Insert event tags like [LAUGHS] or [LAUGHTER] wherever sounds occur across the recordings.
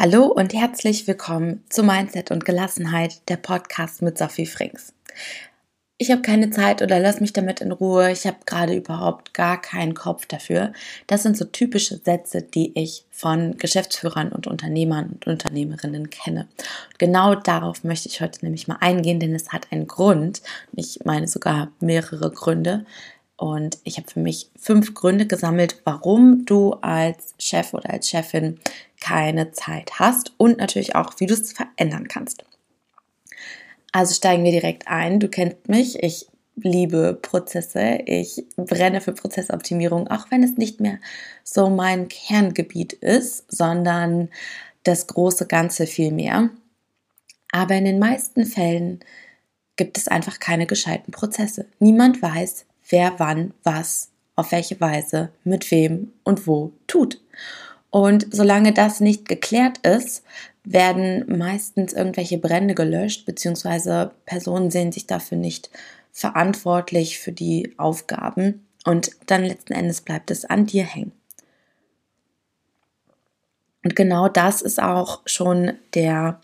Hallo und herzlich willkommen zu Mindset und Gelassenheit, der Podcast mit Sophie Frings. Ich habe keine Zeit oder lass mich damit in Ruhe. Ich habe gerade überhaupt gar keinen Kopf dafür. Das sind so typische Sätze, die ich von Geschäftsführern und Unternehmern und Unternehmerinnen kenne. Genau darauf möchte ich heute nämlich mal eingehen, denn es hat einen Grund. Ich meine sogar mehrere Gründe, und ich habe für mich fünf Gründe gesammelt, warum du als Chef oder als Chefin keine Zeit hast und natürlich auch, wie du es verändern kannst. Also steigen wir direkt ein. Du kennst mich. Ich liebe Prozesse. Ich brenne für Prozessoptimierung, auch wenn es nicht mehr so mein Kerngebiet ist, sondern das große Ganze viel mehr. Aber in den meisten Fällen gibt es einfach keine gescheiten Prozesse. Niemand weiß, wer wann was, auf welche Weise, mit wem und wo tut. Und solange das nicht geklärt ist, werden meistens irgendwelche Brände gelöscht, beziehungsweise Personen sehen sich dafür nicht verantwortlich für die Aufgaben und dann letzten Endes bleibt es an dir hängen. Und genau das ist auch schon der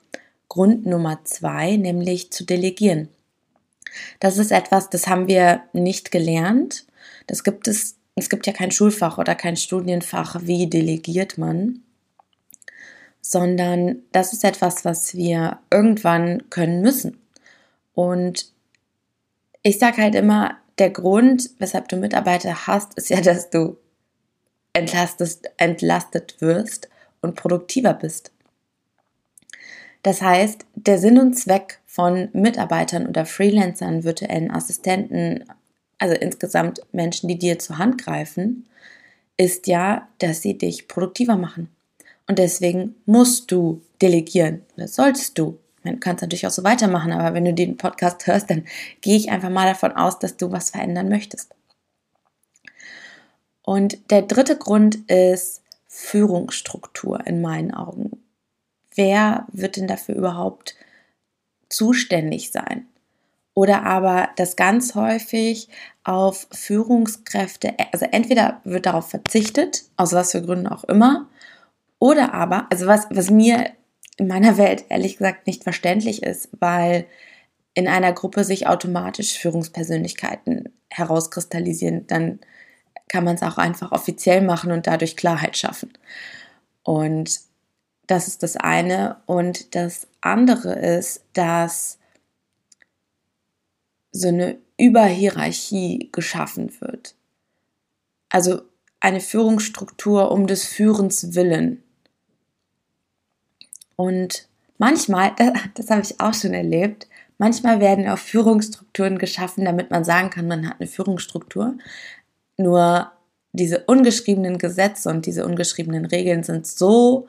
Grund Nummer zwei, nämlich zu delegieren. Das ist etwas, das haben wir nicht gelernt. Das gibt es, es gibt ja kein Schulfach oder kein Studienfach, wie delegiert man, sondern das ist etwas, was wir irgendwann können müssen. Und ich sage halt immer, der Grund, weshalb du Mitarbeiter hast, ist ja, dass du entlastest, entlastet wirst und produktiver bist. Das heißt, der Sinn und Zweck von Mitarbeitern oder Freelancern, virtuellen Assistenten, also insgesamt Menschen, die dir zur Hand greifen, ist ja, dass sie dich produktiver machen. Und deswegen musst du delegieren. Das solltest du. Du kannst natürlich auch so weitermachen, aber wenn du den Podcast [LAUGHS] hörst, dann gehe ich einfach mal davon aus, dass du was verändern möchtest. Und der dritte Grund ist Führungsstruktur in meinen Augen wer wird denn dafür überhaupt zuständig sein? Oder aber das ganz häufig auf Führungskräfte, also entweder wird darauf verzichtet, aus was für Gründen auch immer, oder aber, also was, was mir in meiner Welt ehrlich gesagt nicht verständlich ist, weil in einer Gruppe sich automatisch Führungspersönlichkeiten herauskristallisieren, dann kann man es auch einfach offiziell machen und dadurch Klarheit schaffen. Und das ist das eine. Und das andere ist, dass so eine Überhierarchie geschaffen wird. Also eine Führungsstruktur um des Führens willen. Und manchmal, das, [LAUGHS] das habe ich auch schon erlebt, manchmal werden auch Führungsstrukturen geschaffen, damit man sagen kann, man hat eine Führungsstruktur. Nur diese ungeschriebenen Gesetze und diese ungeschriebenen Regeln sind so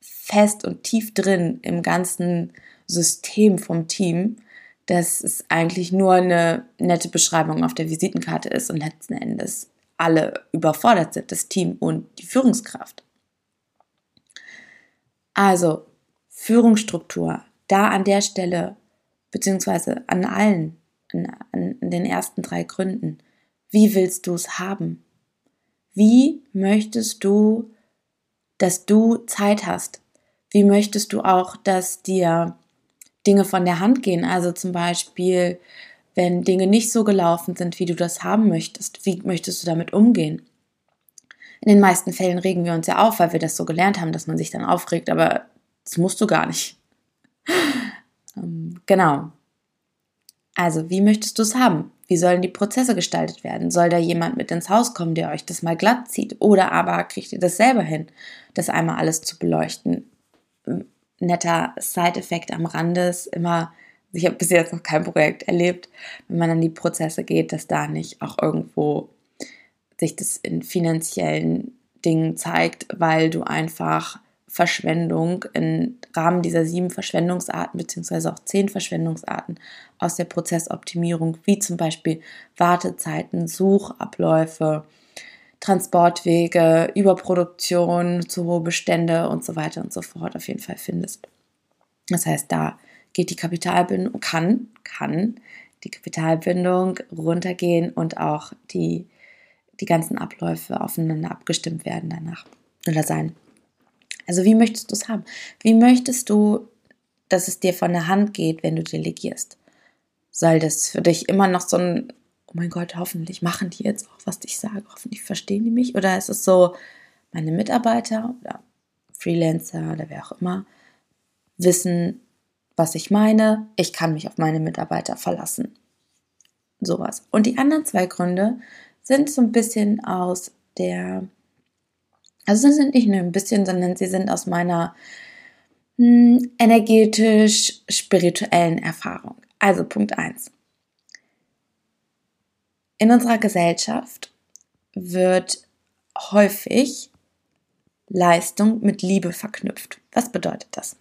fest und tief drin im ganzen System vom Team, dass es eigentlich nur eine nette Beschreibung auf der Visitenkarte ist und letzten Endes alle überfordert sind, das Team und die Führungskraft. Also Führungsstruktur, da an der Stelle, beziehungsweise an allen, an, an den ersten drei Gründen. Wie willst du es haben? Wie möchtest du dass du Zeit hast? Wie möchtest du auch, dass dir Dinge von der Hand gehen? Also zum Beispiel, wenn Dinge nicht so gelaufen sind, wie du das haben möchtest, wie möchtest du damit umgehen? In den meisten Fällen regen wir uns ja auf, weil wir das so gelernt haben, dass man sich dann aufregt, aber das musst du gar nicht. [LAUGHS] Ähm, genau. Also, wie möchtest du es haben? Wie sollen die Prozesse gestaltet werden? Soll da jemand mit ins Haus kommen, der euch das mal glatt zieht? Oder aber kriegt ihr das selber hin, das einmal alles zu beleuchten? Netter Side-Effekt am Rande ist immer, ich habe bis jetzt noch kein Projekt erlebt, wenn man an die Prozesse geht, dass da nicht auch irgendwo sich das in finanziellen Dingen zeigt, weil du einfach Verschwendung im Rahmen dieser sieben Verschwendungsarten beziehungsweise auch zehn Verschwendungsarten aus der Prozessoptimierung, wie zum Beispiel Wartezeiten, Suchabläufe, Transportwege, Überproduktion, zu hohe Bestände und so weiter und so fort auf jeden Fall findest. Das heißt, da geht die Kapitalbindung, kann, kann die Kapitalbindung runtergehen und auch die, die ganzen Abläufe aufeinander abgestimmt werden danach oder sein. Also wie möchtest du es haben? Wie möchtest du, dass es dir von der Hand geht, wenn du delegierst? Soll das für dich immer noch so ein, mein Gott, hoffentlich machen die jetzt auch, was ich sage, hoffentlich verstehen die mich? Oder ist es so, meine Mitarbeiter oder Freelancer oder wer auch immer wissen, was ich meine, ich kann mich auf meine Mitarbeiter verlassen. Sowas. Und die anderen zwei Gründe sind so ein bisschen aus der, also sind nicht nur ein bisschen, sondern sie sind aus meiner hm, energetisch-spirituellen Erfahrung. Also Punkt 1. In unserer Gesellschaft wird häufig Leistung mit Liebe verknüpft. Was bedeutet das?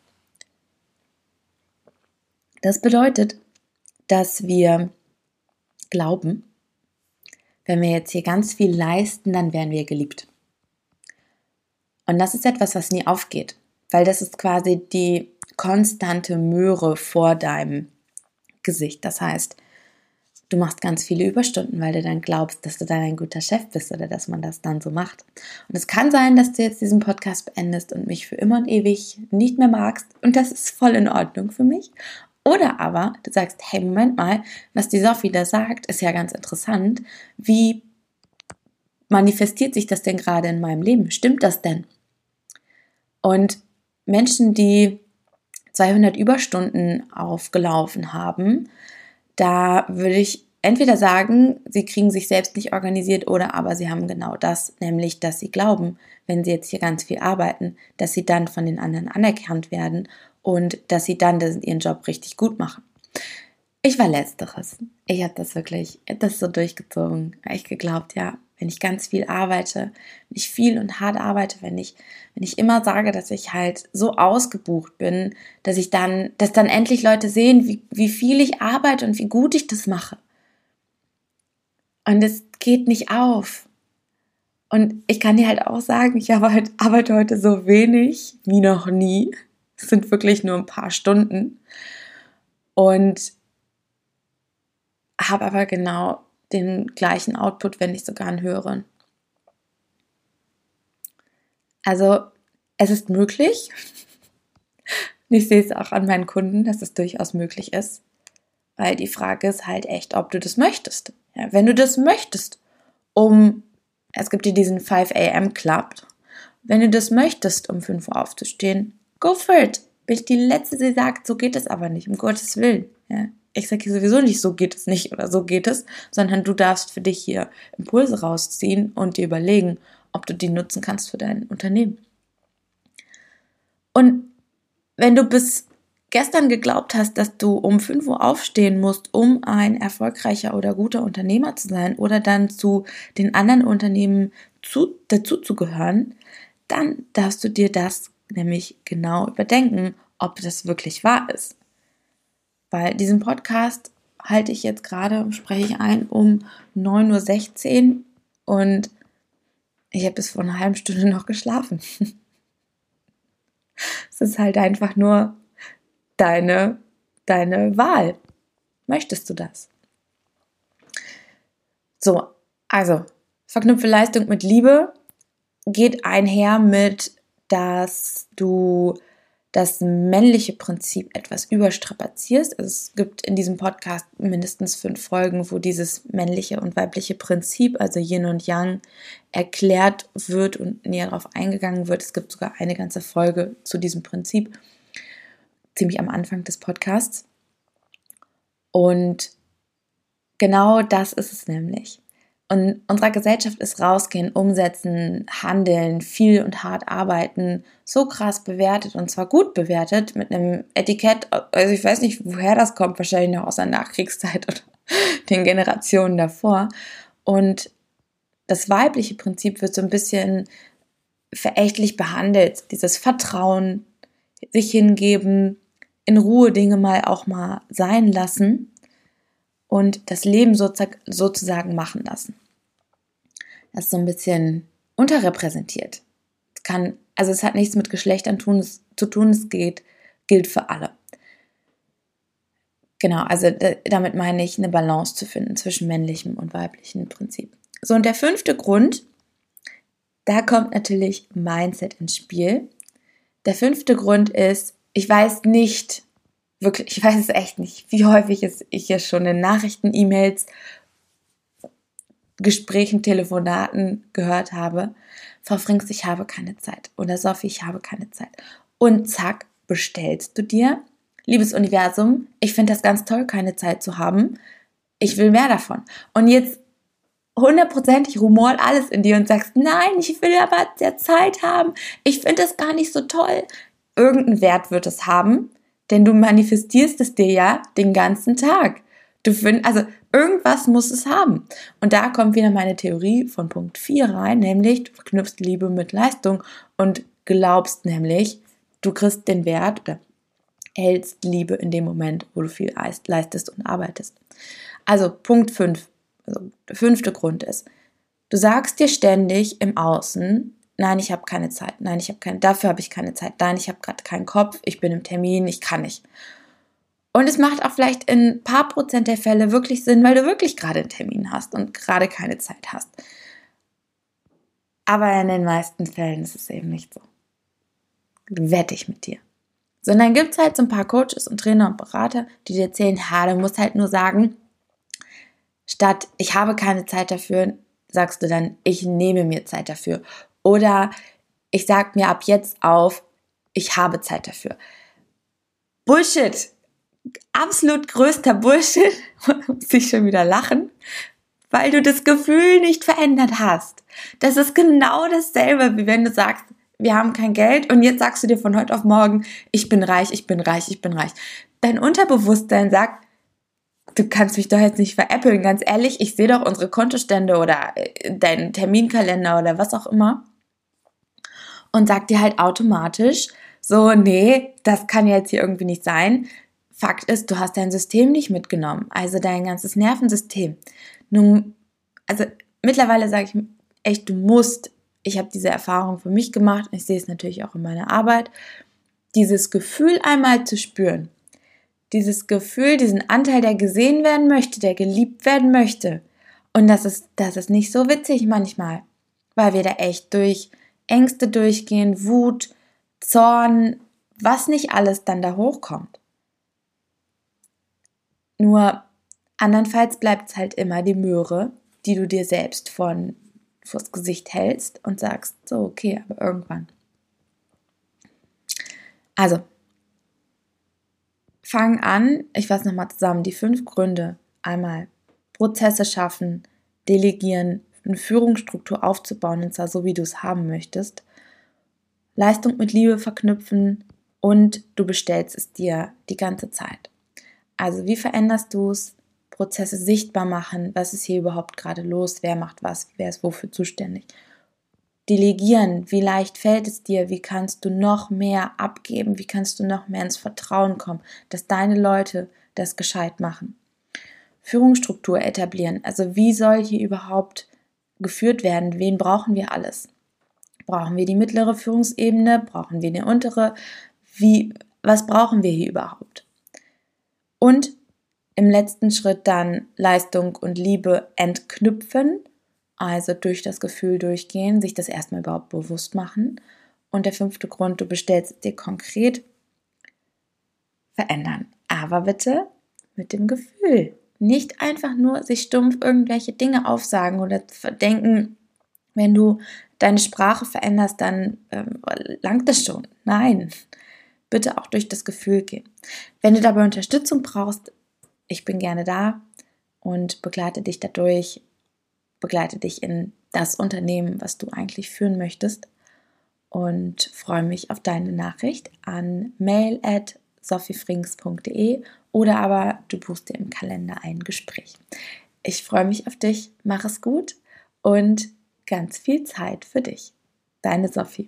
Das bedeutet, dass wir glauben, wenn wir jetzt hier ganz viel leisten, dann werden wir geliebt. Und das ist etwas, was nie aufgeht, weil das ist quasi die konstante Möhre vor deinem Gesicht. Das heißt, du machst ganz viele Überstunden, weil du dann glaubst, dass du dann ein guter Chef bist oder dass man das dann so macht. Und es kann sein, dass du jetzt diesen Podcast beendest und mich für immer und ewig nicht mehr magst. Und das ist voll in Ordnung für mich. Oder aber du sagst, hey, Moment mal, was die Sophie da sagt, ist ja ganz interessant. Wie manifestiert sich das denn gerade in meinem Leben? Stimmt das denn? Und Menschen, die 200 Überstunden aufgelaufen haben, da würde ich entweder sagen, sie kriegen sich selbst nicht organisiert oder aber sie haben genau das, nämlich dass sie glauben, wenn sie jetzt hier ganz viel arbeiten, dass sie dann von den anderen anerkannt werden und dass sie dann ihren Job richtig gut machen. Ich war letzteres. Ich habe das wirklich, das so durchgezogen. Ich geglaubt, ja, wenn ich ganz viel arbeite, wenn ich viel und hart arbeite, wenn ich, wenn ich immer sage, dass ich halt so ausgebucht bin, dass ich dann, dass dann endlich Leute sehen, wie, wie viel ich arbeite und wie gut ich das mache. Und es geht nicht auf. Und ich kann dir halt auch sagen, ich arbeite heute so wenig wie noch nie. Es sind wirklich nur ein paar Stunden. Und habe aber genau den gleichen Output, wenn nicht sogar einen höheren. Also es ist möglich. [LAUGHS] Ich sehe es auch an meinen Kunden, dass es durchaus möglich ist. Weil die Frage ist halt echt, ob du das möchtest. Ja, wenn du das möchtest, um, es gibt dir diesen 5 a.m. Club, wenn du das möchtest, um 5 Uhr aufzustehen, Go for it. Bin ich die Letzte, die sagt, so geht es aber nicht, um Gottes Willen. Ja? Ich sage sowieso nicht, so geht es nicht oder so geht es, sondern du darfst für dich hier Impulse rausziehen und dir überlegen, ob du die nutzen kannst für dein Unternehmen. Und wenn du bis gestern geglaubt hast, dass du um 5 Uhr aufstehen musst, um ein erfolgreicher oder guter Unternehmer zu sein oder dann zu den anderen Unternehmen zu, dazu zu gehören, dann darfst du dir das nämlich genau überdenken, ob das wirklich wahr ist. Weil diesen Podcast halte ich jetzt gerade, spreche ich ein um 9.16 Uhr und ich habe bis vor einer halben Stunde noch geschlafen. [LAUGHS] es ist halt einfach nur deine, deine Wahl. Möchtest du das? So, also, verknüpfe Leistung mit Liebe geht einher mit dass du das männliche Prinzip etwas überstrapazierst. Also es gibt in diesem Podcast mindestens fünf Folgen, wo dieses männliche und weibliche Prinzip, also Yin und Yang, erklärt wird und näher darauf eingegangen wird. Es gibt sogar eine ganze Folge zu diesem Prinzip, ziemlich am Anfang des Podcasts. Und genau das ist es nämlich. Und unserer Gesellschaft ist rausgehen, umsetzen, handeln, viel und hart arbeiten, so krass bewertet und zwar gut bewertet mit einem Etikett, also ich weiß nicht, woher das kommt, wahrscheinlich noch aus der Nachkriegszeit oder [LAUGHS] den Generationen davor. Und das weibliche Prinzip wird so ein bisschen verächtlich behandelt. Dieses Vertrauen, sich hingeben, in Ruhe Dinge mal auch mal sein lassen und das Leben sozusagen machen lassen. Das ist so ein bisschen unterrepräsentiert. Es kann, also es hat nichts mit Geschlechtern zu tun, es geht, gilt für alle. Genau, also damit meine ich, eine Balance zu finden zwischen männlichem und weiblichem Prinzip. So, und der fünfte Grund, da kommt natürlich Mindset ins Spiel. Der fünfte Grund ist, ich weiß nicht, wirklich, ich weiß es echt nicht, wie häufig es ich ja schon in Nachrichten, E-Mails, Gesprächen, Telefonaten gehört habe. Frau Frings, ich habe keine Zeit. Oder Sophie, ich habe keine Zeit. Und zack, bestellst du dir. Liebes Universum, ich finde das ganz toll, keine Zeit zu haben. Ich will mehr davon. Und jetzt hundertprozentig rumort alles in dir und sagst, nein, ich will aber der Zeit haben. Ich finde das gar nicht so toll. Irgendeinen Wert wird es haben, denn du manifestierst es dir ja den ganzen Tag. Du find, also irgendwas muss es haben. Und da kommt wieder meine Theorie von Punkt 4 rein, nämlich du verknüpfst Liebe mit Leistung und glaubst nämlich, du kriegst den Wert oder hältst Liebe in dem Moment, wo du viel leistest und arbeitest. Also Punkt 5, also der fünfte Grund ist, du sagst dir ständig im Außen, nein, ich habe keine Zeit, nein, ich habe keine, dafür habe ich keine Zeit, nein, ich habe gerade keinen Kopf, ich bin im Termin, ich kann nicht. Und es macht auch vielleicht in ein paar Prozent der Fälle wirklich Sinn, weil du wirklich gerade einen Termin hast und gerade keine Zeit hast. Aber in den meisten Fällen ist es eben nicht so. Wette ich mit dir. Sondern gibt es halt so ein paar Coaches und Trainer und Berater, die dir erzählen, ha, du musst halt nur sagen, statt ich habe keine Zeit dafür, sagst du dann, ich nehme mir Zeit dafür. Oder ich sag mir ab jetzt auf, ich habe Zeit dafür. Bullshit! Absolut größter Bullshit. [LAUGHS] Muss ich schon wieder lachen, weil du das Gefühl nicht verändert hast. Das ist genau dasselbe, wie wenn du sagst, wir haben kein Geld und jetzt sagst du dir von heute auf morgen, ich bin reich, ich bin reich, ich bin reich. Dein Unterbewusstsein sagt, du kannst mich doch jetzt nicht veräppeln, ganz ehrlich, ich sehe doch unsere Kontostände oder äh, deinen Terminkalender oder was auch immer und sagt dir halt automatisch so, nee, das kann jetzt hier irgendwie nicht sein. Fakt ist, du hast dein System nicht mitgenommen, also dein ganzes Nervensystem. Nun, also mittlerweile sage ich echt, du musst ich habe diese Erfahrung für mich gemacht, ich sehe es natürlich auch in meiner Arbeit, dieses Gefühl einmal zu spüren, dieses Gefühl, diesen Anteil, der gesehen werden möchte, der geliebt werden möchte. Und das ist, das ist nicht so witzig manchmal, weil wir da echt durch Ängste durchgehen, Wut, Zorn, was nicht alles dann da hochkommt. Nur andernfalls bleibt es halt immer die Möhre, die du dir selbst von vors Gesicht hältst und sagst, so, okay, aber irgendwann. Also, fang an, ich fasse nochmal zusammen, die fünf Gründe. Einmal Prozesse schaffen, delegieren, eine Führungsstruktur aufzubauen, und zwar so, wie du es haben möchtest. Leistung mit Liebe verknüpfen und du bestellst es dir die ganze Zeit. Also wie veränderst du es? Prozesse sichtbar machen, was ist hier überhaupt gerade los, wer macht was, wer ist wofür zuständig. Delegieren, wie leicht fällt es dir, wie kannst du noch mehr abgeben, wie kannst du noch mehr ins Vertrauen kommen, dass deine Leute das gescheit machen. Führungsstruktur etablieren, also wie soll hier überhaupt geführt werden, wen brauchen wir alles? Brauchen wir die mittlere Führungsebene, brauchen wir eine untere, wie, was brauchen wir hier überhaupt? Und im letzten Schritt dann Leistung und Liebe entknüpfen, also durch das Gefühl durchgehen, sich das erstmal überhaupt bewusst machen. Und der fünfte Grund, du bestellst dir konkret verändern. Aber bitte mit dem Gefühl. Nicht einfach nur sich stumpf irgendwelche Dinge aufsagen oder denken, wenn du deine Sprache veränderst, dann ähm, langt das schon. Nein, bitte auch durch das Gefühl gehen. Wenn du dabei Unterstützung brauchst, ich bin gerne da und begleite dich dadurch, begleite dich in das Unternehmen, was du eigentlich führen möchtest und freue mich auf deine Nachricht an mail at sophiefrings.de oder aber du buchst dir im Kalender ein Gespräch. Ich freue mich auf dich, mach es gut und ganz viel Zeit für dich. Deine Sophie.